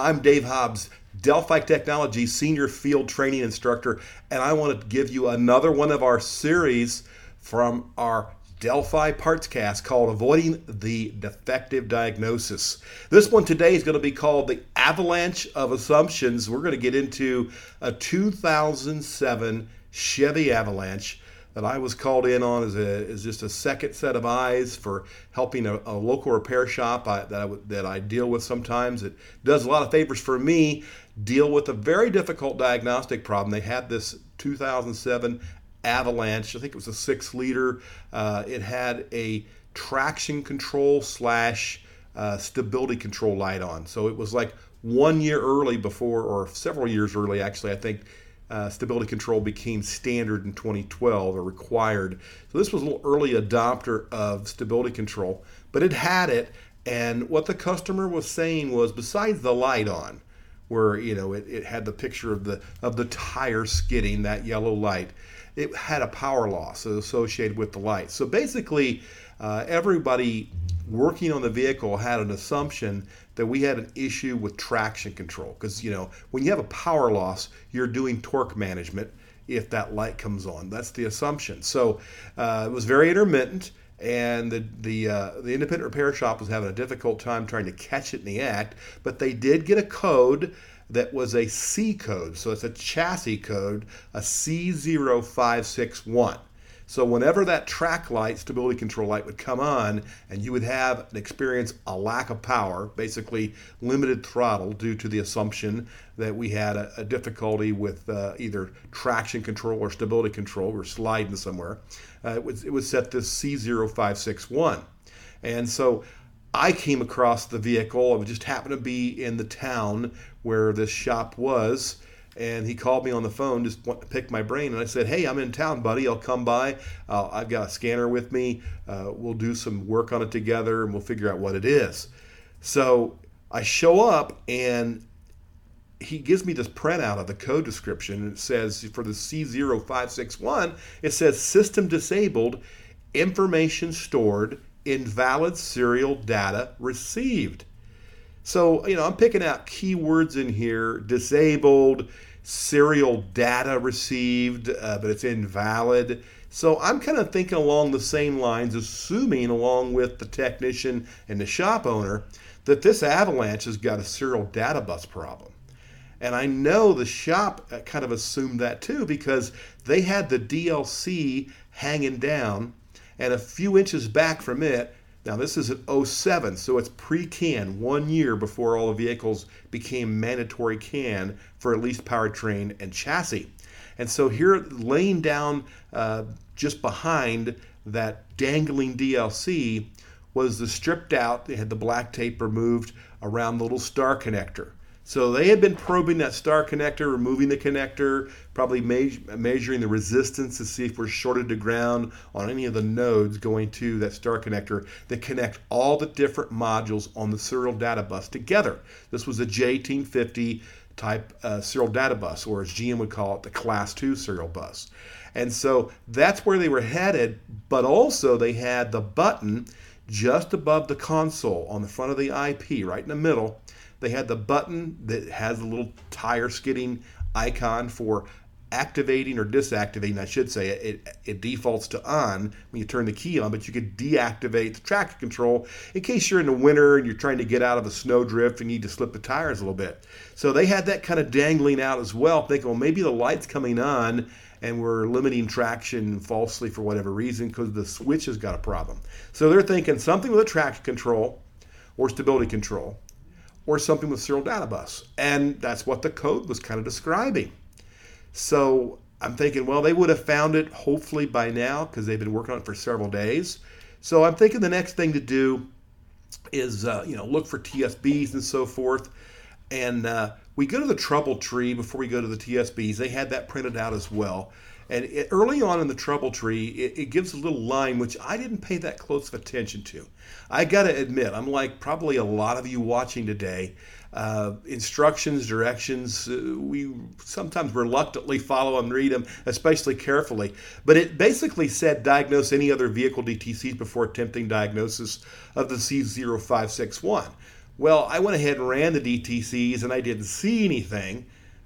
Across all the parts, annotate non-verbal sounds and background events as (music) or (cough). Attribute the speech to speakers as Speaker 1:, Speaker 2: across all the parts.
Speaker 1: I'm Dave Hobbs, Delphi Technology Senior Field Training Instructor, and I want to give you another one of our series from our Delphi Partscast called Avoiding the Defective Diagnosis. This one today is going to be called The Avalanche of Assumptions. We're going to get into a 2007 Chevy Avalanche that I was called in on as, a, as just a second set of eyes for helping a, a local repair shop I, that, I, that I deal with sometimes. It does a lot of favors for me, deal with a very difficult diagnostic problem. They had this 2007 Avalanche, I think it was a six liter. Uh, it had a traction control slash uh, stability control light on. So it was like one year early before, or several years early actually, I think uh, stability control became standard in 2012 or required. So this was a little early adopter of stability control, but it had it. And what the customer was saying was, besides the light on, where you know it, it had the picture of the of the tire skidding, that yellow light, it had a power loss associated with the light. So basically, uh, everybody working on the vehicle had an assumption that we had an issue with traction control. Because you know when you have a power loss you're doing torque management if that light comes on. That's the assumption. So uh, it was very intermittent and the the uh, the independent repair shop was having a difficult time trying to catch it in the act but they did get a code that was a C code. So it's a chassis code a C0561 so whenever that track light, stability control light would come on, and you would have an experience a lack of power, basically limited throttle due to the assumption that we had a, a difficulty with uh, either traction control or stability control, we're sliding somewhere, uh, it, would, it would set this C0561. And so I came across the vehicle. I just happened to be in the town where this shop was and he called me on the phone, just want to pick my brain. And I said, "Hey, I'm in town, buddy. I'll come by. Uh, I've got a scanner with me. Uh, we'll do some work on it together, and we'll figure out what it is." So I show up, and he gives me this printout of the code description. And it says for the C0561, it says system disabled, information stored, invalid serial data received. So, you know, I'm picking out keywords in here disabled, serial data received, uh, but it's invalid. So I'm kind of thinking along the same lines, assuming along with the technician and the shop owner that this avalanche has got a serial data bus problem. And I know the shop uh, kind of assumed that too because they had the DLC hanging down, and a few inches back from it now, this is an 07, so it's pre CAN, one year before all the vehicles became mandatory CAN for at least powertrain and chassis. And so, here laying down uh, just behind that dangling DLC was the stripped out, they had the black tape removed around the little star connector. So they had been probing that star connector, removing the connector, probably me- measuring the resistance to see if we're shorted to ground on any of the nodes going to that star connector that connect all the different modules on the serial data bus together. This was a J1850 type uh, serial data bus, or as GM would call it, the Class 2 serial bus. And so that's where they were headed, but also they had the button just above the console on the front of the IP, right in the middle they had the button that has a little tire skidding icon for activating or disactivating, I should say, it, it defaults to on when you turn the key on, but you could deactivate the traction control in case you're in the winter and you're trying to get out of a snowdrift and you need to slip the tires a little bit. So they had that kind of dangling out as well, thinking, well, maybe the light's coming on and we're limiting traction falsely for whatever reason because the switch has got a problem. So they're thinking something with a traction control or stability control or something with serial data bus. And that's what the code was kind of describing. So I'm thinking, well, they would have found it hopefully by now because they've been working on it for several days. So I'm thinking the next thing to do is, uh, you know, look for TSBs and so forth. And uh, we go to the trouble tree before we go to the TSBs. They had that printed out as well. And it, early on in the trouble tree, it, it, gives a little line which I didn't pay that close of attention to. I got to admit, I'm like probably a lot of you watching today. Uh, instructions, directions, uh, we sometimes reluctantly follow and read them, especially carefully. But it basically said diagnose any other vehicle DTCs before attempting diagnosis of the C0561. Well, I went ahead and ran the DTCs and I didn't see anything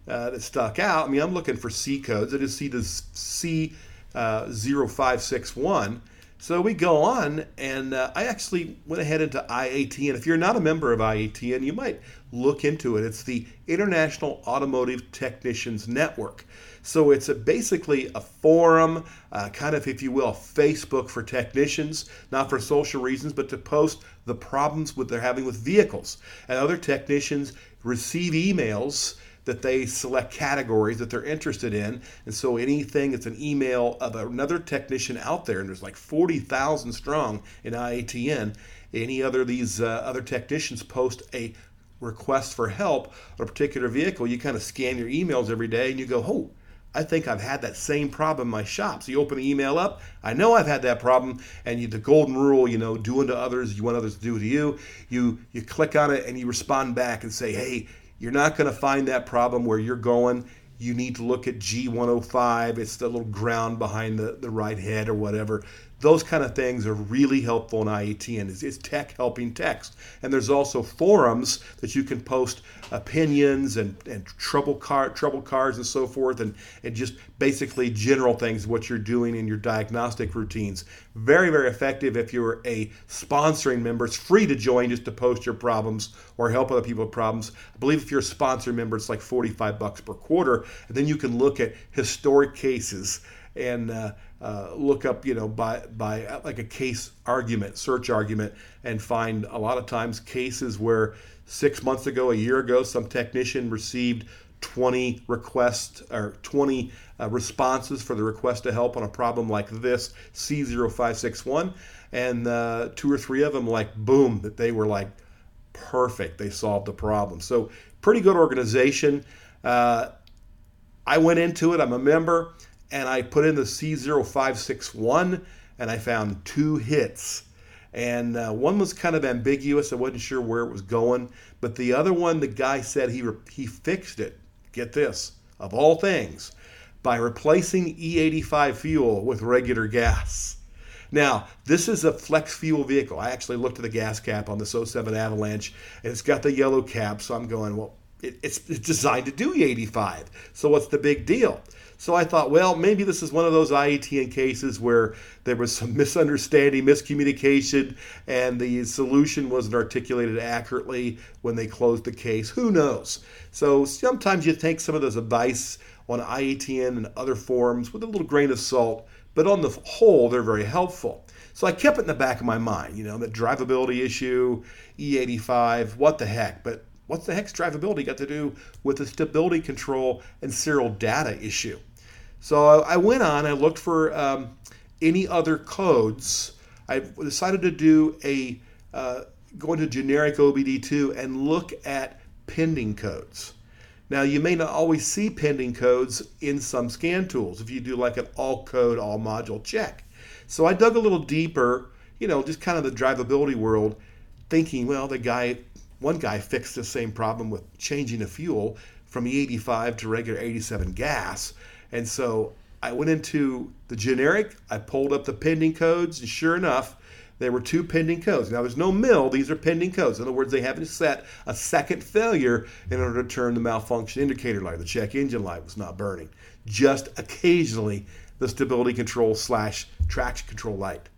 Speaker 1: uh, that stuck out. I mean, I'm looking for C codes. I just see this C uh, 0561. So we go on, and uh, I actually went ahead into IATN. If you're not a member of IATN, you might look into it. It's the International Automotive Technicians Network. So it's a, basically a forum, uh, kind of, if you will, Facebook for technicians, not for social reasons, but to post the problems with they're having with vehicles. And other technicians receive emails that they select categories that they're interested in. And so anything that's an email of another technician out there, and there's like 40,000 strong in IATN, any other of these uh, other technicians post a request for help on a particular vehicle, you kind of scan your emails every day and you go, oh, I think I've had that same problem in my shop. So you open the email up, I know I've had that problem, and you, the golden rule, you know, do unto others, you want others to do to you. You you click on it and you respond back and say, hey, you're not going to find that problem where you're going. You need to look at G105. It's the little ground behind the, the right head or whatever. Those kind of things are really helpful in IATN. It's, it's tech helping techs. And there's also forums that you can post opinions and, and trouble car trouble cards and so forth and, and just basically general things what you're doing in your diagnostic routines. Very, very effective if you're a sponsoring member. It's free to join just to post your problems or help other people with problems. I believe if you're a sponsor member, it's like 45 bucks per quarter. And then you can look at historic cases and uh, uh, look up, you know, by by uh, like a case argument, search argument, and find a lot of times cases where six months ago, a year ago, some technician received 20 requests or 20 uh, responses for the request to help on a problem like this C0561, and uh, two or three of them like boom that they were like perfect. They solved the problem. So pretty good organization. Uh, I went into it. I'm a member and I put in the C0561 and I found two hits. And uh, one was kind of ambiguous. I wasn't sure where it was going. But the other one, the guy said he, re- he fixed it. Get this, of all things, by replacing E85 fuel with regular gas. Now, this is a flex fuel vehicle. I actually looked at the gas cap on this 07 Avalanche, and it's got the yellow cap. So I'm going, well, it, it's, it's designed to do E85. So what's the big deal? So I thought, well, maybe this is one of those IATN cases where there was some (laughs) misunderstanding, miscommunication, and the solution wasn't articulated accurately when they closed the case. Who knows? So sometimes you take some of this advice on IATN and other forums with a little grain of salt, but on the whole, they're very helpful. So I kept it in the back of my mind, you know, the drivability issue, E85, what the heck. But What's the heck's drivability got to do with the stability control and serial data issue? So I went on, I looked for um, any other codes. I decided to do a uh, go into generic OBD2 and look at pending codes. Now, you may not always see pending codes in some scan tools if you do like an all code, all module check. So I dug a little deeper, you know, just kind of the drivability world, thinking, well, the guy one guy fixed the same problem with changing the fuel from E85 to regular 87 gas. And so I went into the generic, I pulled up the pending codes, and sure enough, there were two pending codes. Now, there's no MIL, these are pending codes. In other words, they haven't set a second failure in order to turn the malfunction indicator light. The check engine light was not burning. Just occasionally, the stability control slash traction control light.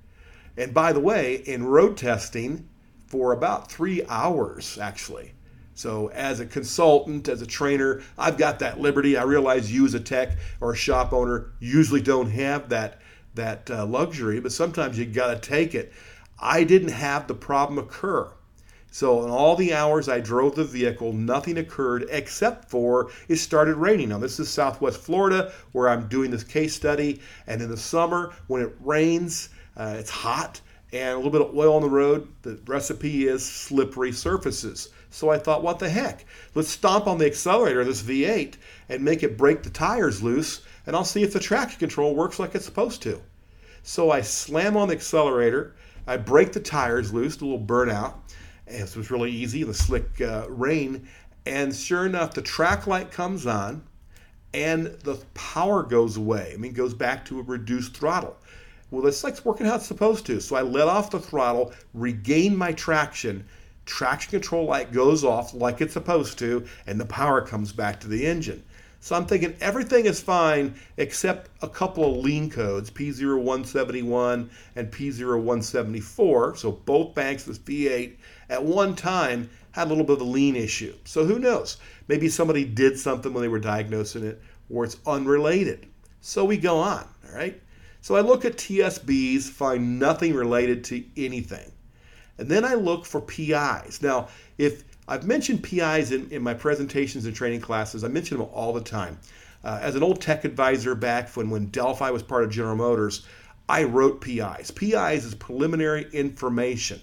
Speaker 1: And by the way, in road testing, for about three hours, actually. So, as a consultant, as a trainer, I've got that liberty. I realize you, as a tech or a shop owner, usually don't have that that uh, luxury, but sometimes you got to take it. I didn't have the problem occur. So, in all the hours I drove the vehicle, nothing occurred except for it started raining. Now, this is Southwest Florida where I'm doing this case study, and in the summer when it rains, uh, it's hot and a little bit of oil on the road. The recipe is slippery surfaces. So I thought, what the heck? Let's stomp on the accelerator of this V8 and make it break the tires loose, and I'll see if the traction control works like it's supposed to. So I slam on the accelerator, I break the tires loose, a little burnout. And this was really easy in the slick uh, rain. And sure enough, the track light comes on and the power goes away. I mean, goes back to a reduced throttle. Well, this light's working how it's supposed to. So I let off the throttle, regained my traction, traction control light goes off like it's supposed to, and the power comes back to the engine. So I'm thinking everything is fine except a couple of lean codes, P0171 and P0174. So both banks with V8 at one time had a little bit of a lean issue. So who knows? Maybe somebody did something when they were diagnosing it, or it's unrelated. So we go on, all right? So I look at TSBs, find nothing related to anything. And then I look for PIs. Now, if I've mentioned PIs in, in my presentations and training classes, I mention them all the time. Uh, as an old tech advisor back when, when Delphi was part of General Motors, I wrote PIs. PIs is preliminary information.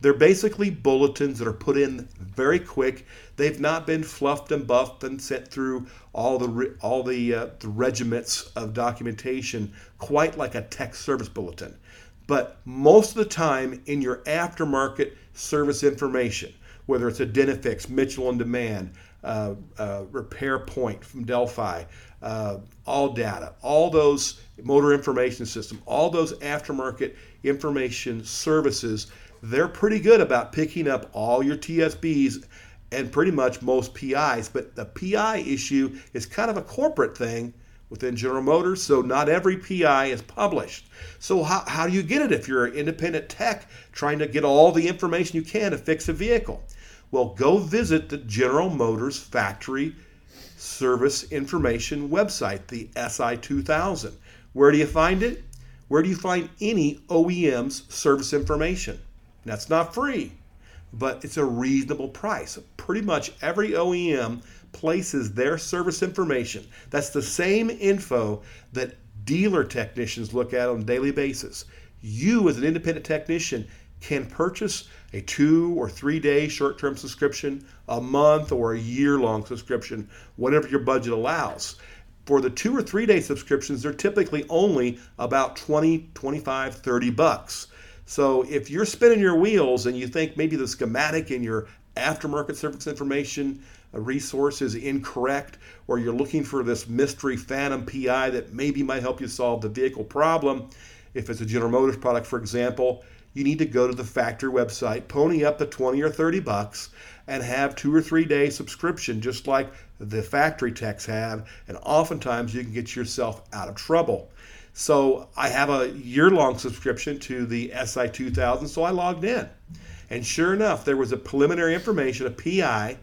Speaker 1: They're basically bulletins that are put in very quick. They've not been fluffed and buffed and sent through all the all the, uh, the regiments of documentation quite like a tech service bulletin. But most of the time in your aftermarket service information, whether it's Identifix, Mitchell on Demand, uh, uh, Repair Point from Delphi, uh, ALLDATA, all those motor information system, all those aftermarket information services they're pretty good about picking up all your TSBs and pretty much most PIs. But the PI issue is kind of a corporate thing within General Motors, so not every PI is published. So, how, how do you get it if you're an independent tech trying to get all the information you can to fix a vehicle? Well, go visit the General Motors factory service information website, the SI 2000. Where do you find it? Where do you find any OEM's service information? That's not free, but it's a reasonable price. Pretty much every OEM places their service information. That's the same info that dealer technicians look at on a daily basis. You, as an independent technician, can purchase a two or three day short term subscription, a month or a year long subscription, whatever your budget allows. For the two or three day subscriptions, they're typically only about 20, 25, 30 bucks. So if you're spinning your wheels and you think maybe the schematic in your aftermarket service information uh, resource is incorrect, or you're looking for this mystery phantom PI that maybe might help you solve the vehicle problem, if it's a General Motors product, for example, you need to go to the factory website, pony up the 20 or 30 bucks, and have two or three day subscription, just like the factory techs have. And oftentimes you can get yourself out of trouble. So I have a year long subscription to the SI 2000, so I logged in. And sure enough, there was a preliminary information, a PI,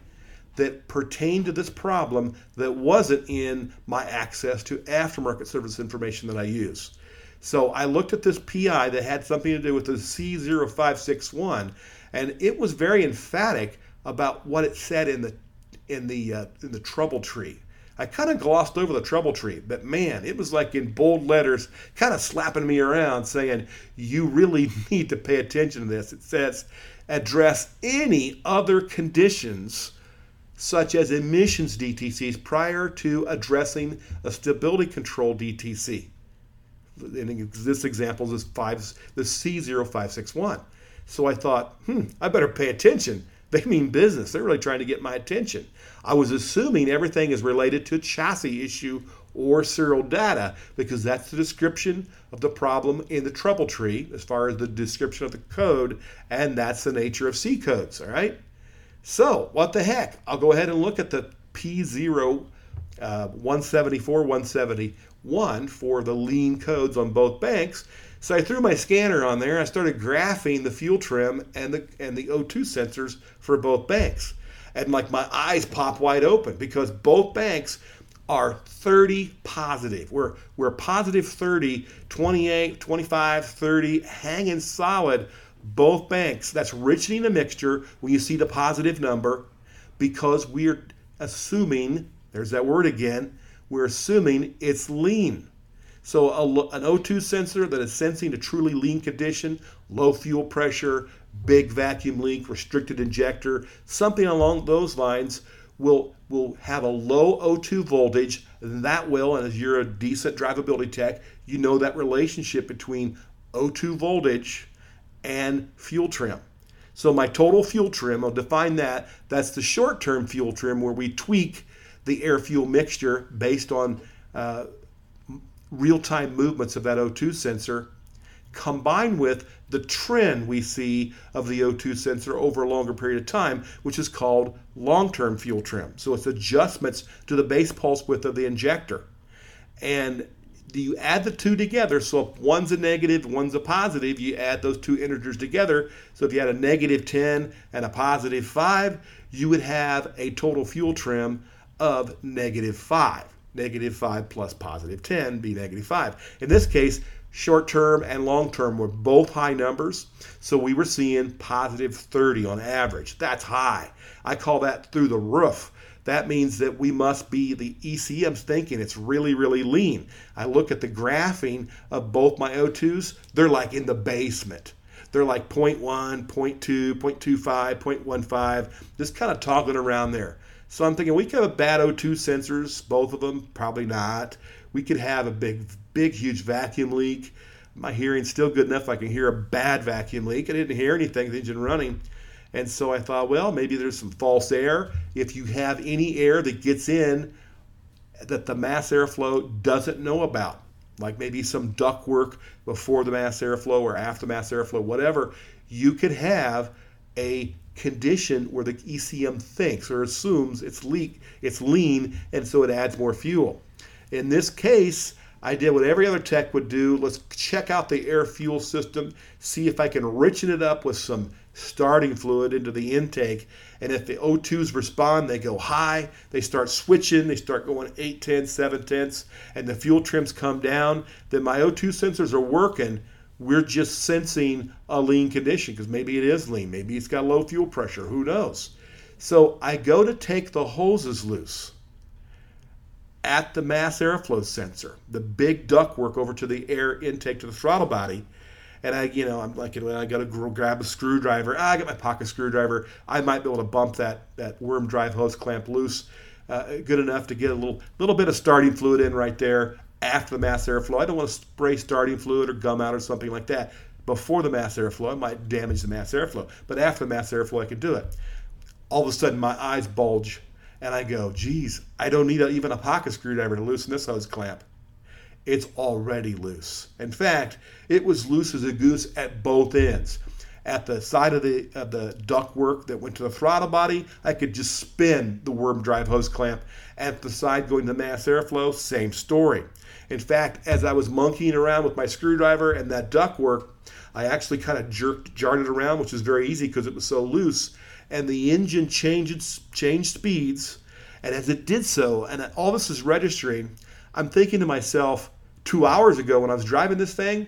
Speaker 1: that pertained to this problem that wasn't in my access to aftermarket service information that I use. So I looked at this PI that had something to do with the C0561, and it was very emphatic about what it said in the in the uh, in the trouble tree. I kind of glossed over the trouble tree, but man, it was like in bold letters, kind of slapping me around saying, you really (laughs) need to pay attention to this. It says, address any other conditions such as emissions DTCs prior to addressing a stability control DTC. In this example is five, the C0561. So I thought, hmm, I better pay attention they mean business. They're really trying to get my attention. I was assuming everything is related to a chassis issue or serial data because that's the description of the problem in the trouble tree as far as the description of the code, and that's the nature of C codes, all right? So, what the heck? I'll go ahead and look at the P0 uh, 174 171 for the lean codes on both banks so I threw my scanner on there. I started graphing the fuel trim and the and the O2 sensors for both banks. And like my eyes pop wide open because both banks are 30 positive. We're we're positive 30, 28, 25, 30, hanging solid both banks. That's richening the mixture when you see the positive number because we're assuming, there's that word again, we're assuming it's lean. So a, an O2 sensor that is sensing a truly lean condition, low fuel pressure, big vacuum leak, restricted injector, something along those lines will will have a low O2 voltage. And that will, and as you're a decent drivability tech, you know that relationship between O2 voltage and fuel trim. So my total fuel trim, I'll define that. That's the short-term fuel trim where we tweak the air fuel mixture based on uh, real time movements of that O2 sensor combined with the trend we see of the O2 sensor over a longer period of time, which is called long term fuel trim. So it's adjustments to the base pulse width of the injector. And you add the two together. So if one's a negative, one's a positive, you add those two integers together. So if you had a negative 10 and a positive 5, you would have a total fuel trim of negative 5. Negative 5 plus positive 10 be negative 5. In this case, short term and long term were both high numbers. So we were seeing positive 30 on average. That's high. I call that through the roof. That means that we must be, the ECM's thinking it's really, really lean. I look at the graphing of both my O2s, they're like in the basement. They're like 0.1, 0.2, 0.25, 0.15, just kind of toggling around there. So I'm thinking we could have a bad O2 sensors, both of them, probably not. We could have a big big, huge vacuum leak. My hearing's still good enough I can hear a bad vacuum leak. I didn't hear anything, the engine running. And so I thought, well, maybe there's some false air. If you have any air that gets in that the mass airflow doesn't know about, like maybe some duct work before the mass airflow or after mass airflow, whatever, you could have a condition where the ECM thinks or assumes it's leak, it's lean, and so it adds more fuel. In this case, I did what every other tech would do. Let's check out the air fuel system, see if I can richen it up with some starting fluid into the intake. And if the O2s respond, they go high, they start switching, they start going 8 tenths, 7 tenths, and the fuel trims come down, then my O2 sensors are working. We're just sensing a lean condition because maybe it is lean, maybe it's got low fuel pressure, who knows. So I go to take the hoses loose at the mass airflow sensor, the big ductwork over to the air intake to the throttle body. And I, you know, I'm like, I got to grab a screwdriver. Ah, I got my pocket screwdriver. I might be able to bump that that worm drive hose clamp loose, uh, good enough to get a little little bit of starting fluid in right there after the mass airflow. I don't want to spray starting fluid or gum out or something like that before the mass airflow. It might damage the mass airflow. But after the mass airflow, I can do it. All of a sudden, my eyes bulge and I go, geez, I don't need a, even a pocket screwdriver to loosen this hose clamp. It's already loose. In fact, it was loose as a goose at both ends. At the side of the of the ductwork that went to the throttle body, I could just spin the worm drive hose clamp. At the side going to the mass airflow, same story. In fact, as I was monkeying around with my screwdriver and that ductwork, I actually kind of jerked, jarred it around, which was very easy because it was so loose and the engine changed, changed speeds. And as it did so, and all this is registering, I'm thinking to myself, two hours ago when I was driving this thing,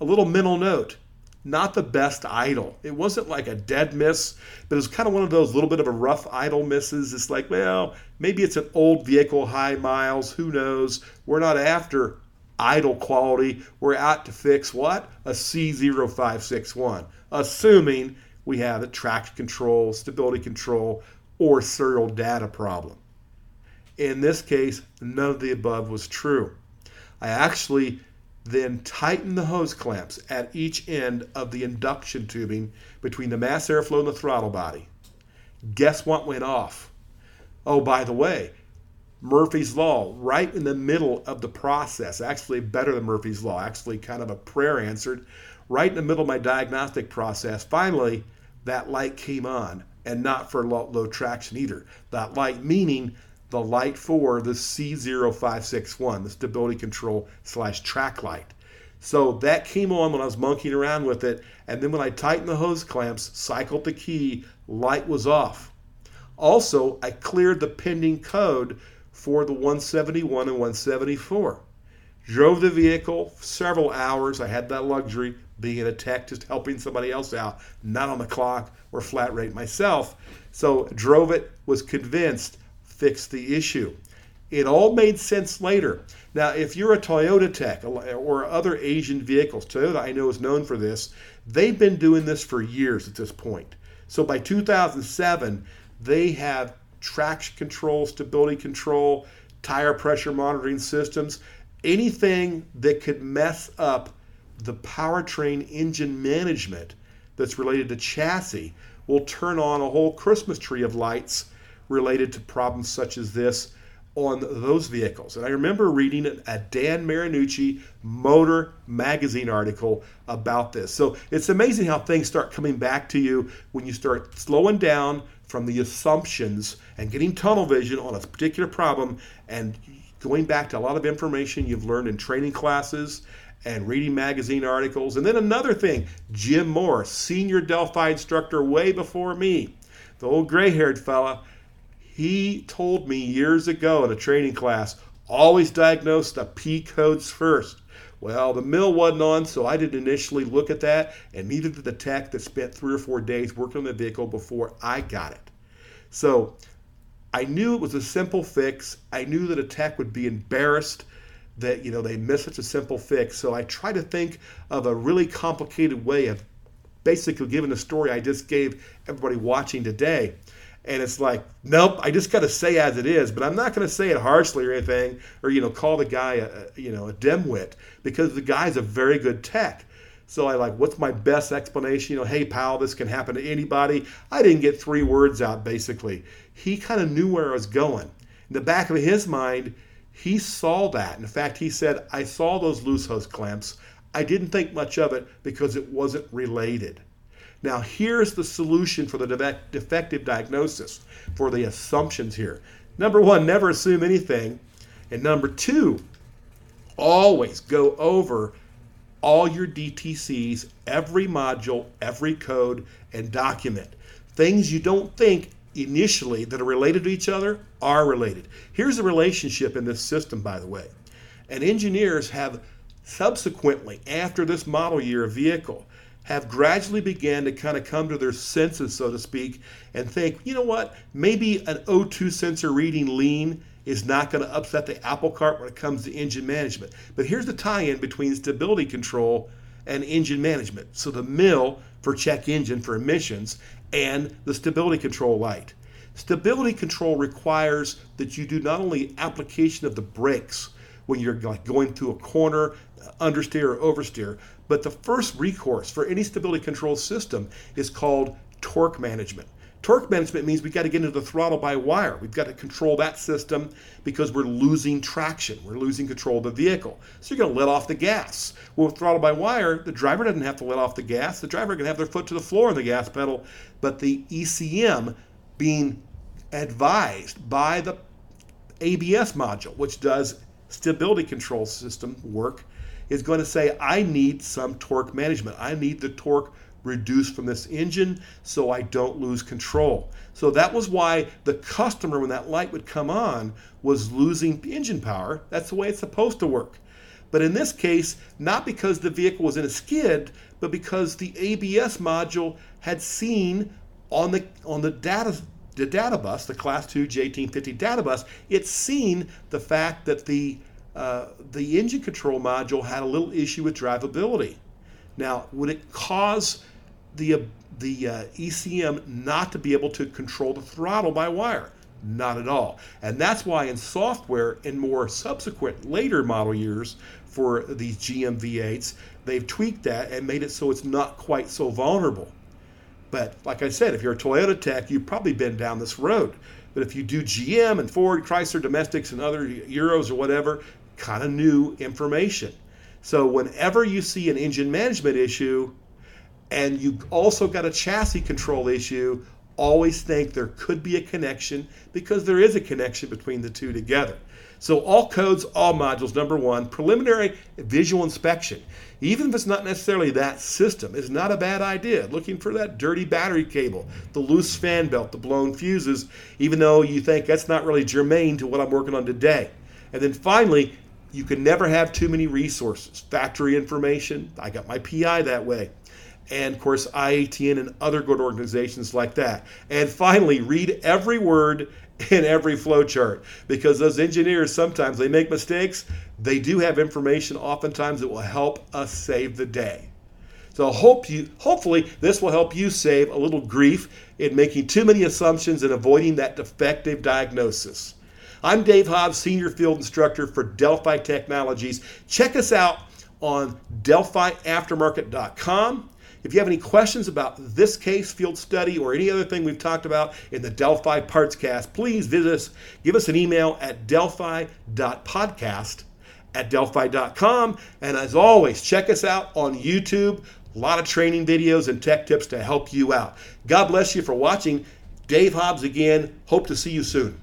Speaker 1: a little mental note. Not the best idle. It wasn't like a dead miss, but it was kind of one of those little bit of a rough idle misses. It's like, well, maybe it's an old vehicle, high miles, who knows? We're not after idle quality. We're out to fix what? A C0561, assuming we have a traction control, stability control, or serial data problem. In this case, none of the above was true. I actually then tighten the hose clamps at each end of the induction tubing between the mass airflow and the throttle body. Guess what went off? Oh, by the way, Murphy's Law, right in the middle of the process, actually better than Murphy's Law, actually kind of a prayer answered, right in the middle of my diagnostic process. Finally, that light came on and not for low, low traction either. That light meaning the light for the C0561, the stability control slash track light. So that came on when I was monkeying around with it. And then when I tightened the hose clamps, cycled the key, light was off. Also, I cleared the pending code for the 171 and 174. Drove the vehicle several hours. I had that luxury being a tech, just helping somebody else out, not on the clock or flat rate myself. So drove it, was convinced, fixed the issue. It all made sense later. Now, if you're a Toyota tech or other Asian vehicles, Toyota I know is known for this, they've been doing this for years at this point. So by 2007, they have traction control, stability control, tire pressure monitoring systems, anything that could mess up the powertrain engine management that's related to chassis will turn on a whole Christmas tree of lights related to problems such as this on those vehicles. And I remember reading a Dan Marinucci Motor Magazine article about this. So it's amazing how things start coming back to you when you start slowing down from the assumptions and getting tunnel vision on a particular problem and going back to a lot of information you've learned in training classes and reading magazine articles. And then another thing, Jim Moore, senior Delphi instructor way before me, the old gray haired fella, he told me years ago in a training class always diagnose the P codes first. Well, the MIL wasn't on, so I didn't initially look at that, and neither did the tech that spent three or four days working on the vehicle before I got it. So I knew it was a simple fix. I knew that a tech would be embarrassed that you know they missed such a simple fix. So I try to think of a really complicated way of basically giving the story I just gave everybody watching today. And it's like, nope, I just got to say as it is, but I'm not going to say it harshly or anything, or you know, call the guy a you know a dimwit because the guy's a very good tech. So I like, what's my best explanation? You know, hey pal, this can happen to anybody. I didn't get three words out basically. He kind of knew where I was going. In the back of his mind, he saw that. In fact, he said, I saw those loose hose clamps. I didn't think much of it because it wasn't related. Now, here's the solution for the defective diagnosis, for the assumptions here. Number one, never assume anything. And number two, always go over all your DTCs, every module, every code, and document. Things you don't think initially that are related to each other are related. Here's the relationship in this system, by the way. And engineers have subsequently, after this model year vehicle, have gradually began to kind of come to their senses, so to speak, and think, you know what, maybe an O2 sensor reading lean is not going to upset the apple cart when it comes to engine management. But here's the tie in between stability control and engine management. So the MIL for check engine for emissions and the stability control light. Stability control requires that you do not only application of the brakes when you're like going through a corner, uh, understeer or oversteer, but the first recourse for any stability control system is called torque management. Torque management means we've got to get into the throttle by wire. We've got to control that system because we're losing traction. We're losing control of the vehicle. So you're going to let off the gas. Well, with throttle by wire, the driver doesn't have to let off the gas. The driver can have their foot to the floor on the gas pedal. But the ECM being advised by the ABS module, which does stability control system work, is going to say, I need some torque management. I need the torque reduced from this engine so I don't lose control. So that was why the customer, when that light would come on, was losing engine power. That's the way it's supposed to work. But in this case, not because the vehicle was in a skid, but because the ABS module had seen on the on the data the data bus, the Class 2 J1850 data bus, it's seen the fact that the uh, the engine control module had a little issue with drivability. Now, would it cause the, uh, the uh, ECM not to be able to control the throttle by wire? Not at all. And that's why in software, in more subsequent later model years for these GM V8s, they've tweaked that and made it so it's not quite so vulnerable. But like I said, if you're a Toyota tech, you've probably been down this road. But if you do GM and Ford, Chrysler, Domestics, and other Euros or whatever, kind of new information. So whenever you see an engine management issue and you also got a chassis control issue, always think there could be a connection because there is a connection between the two together. So all codes, all modules, number one, preliminary visual inspection. Even if it's not necessarily that system, is not a bad idea. Looking for that dirty battery cable, the loose fan belt, the blown fuses, even though you think that's not really germane to what I'm working on today. And then finally, you can never have too many resources. Factory information, I got my PI that way. And of course, IATN and other good organizations like that. And finally, read every word (laughs) in every flowchart because those engineers sometimes they make mistakes. They do have information oftentimes that will help us save the day. So hope you hopefully this will help you save a little grief in making too many assumptions and avoiding that defective diagnosis. I'm Dave Hobbs, Senior Field Instructor for Delphi Technologies. Check us out on DelphiAftermarket.com. If you have any questions about this case, field study, or any other thing we've talked about in the Delphi Partscast, please visit us. Give us an email at delphi.podcast at delphi.com. And as always, check us out on YouTube. A lot of training videos and tech tips to help you out. God bless you for watching. Dave Hobbs again. Hope to see you soon.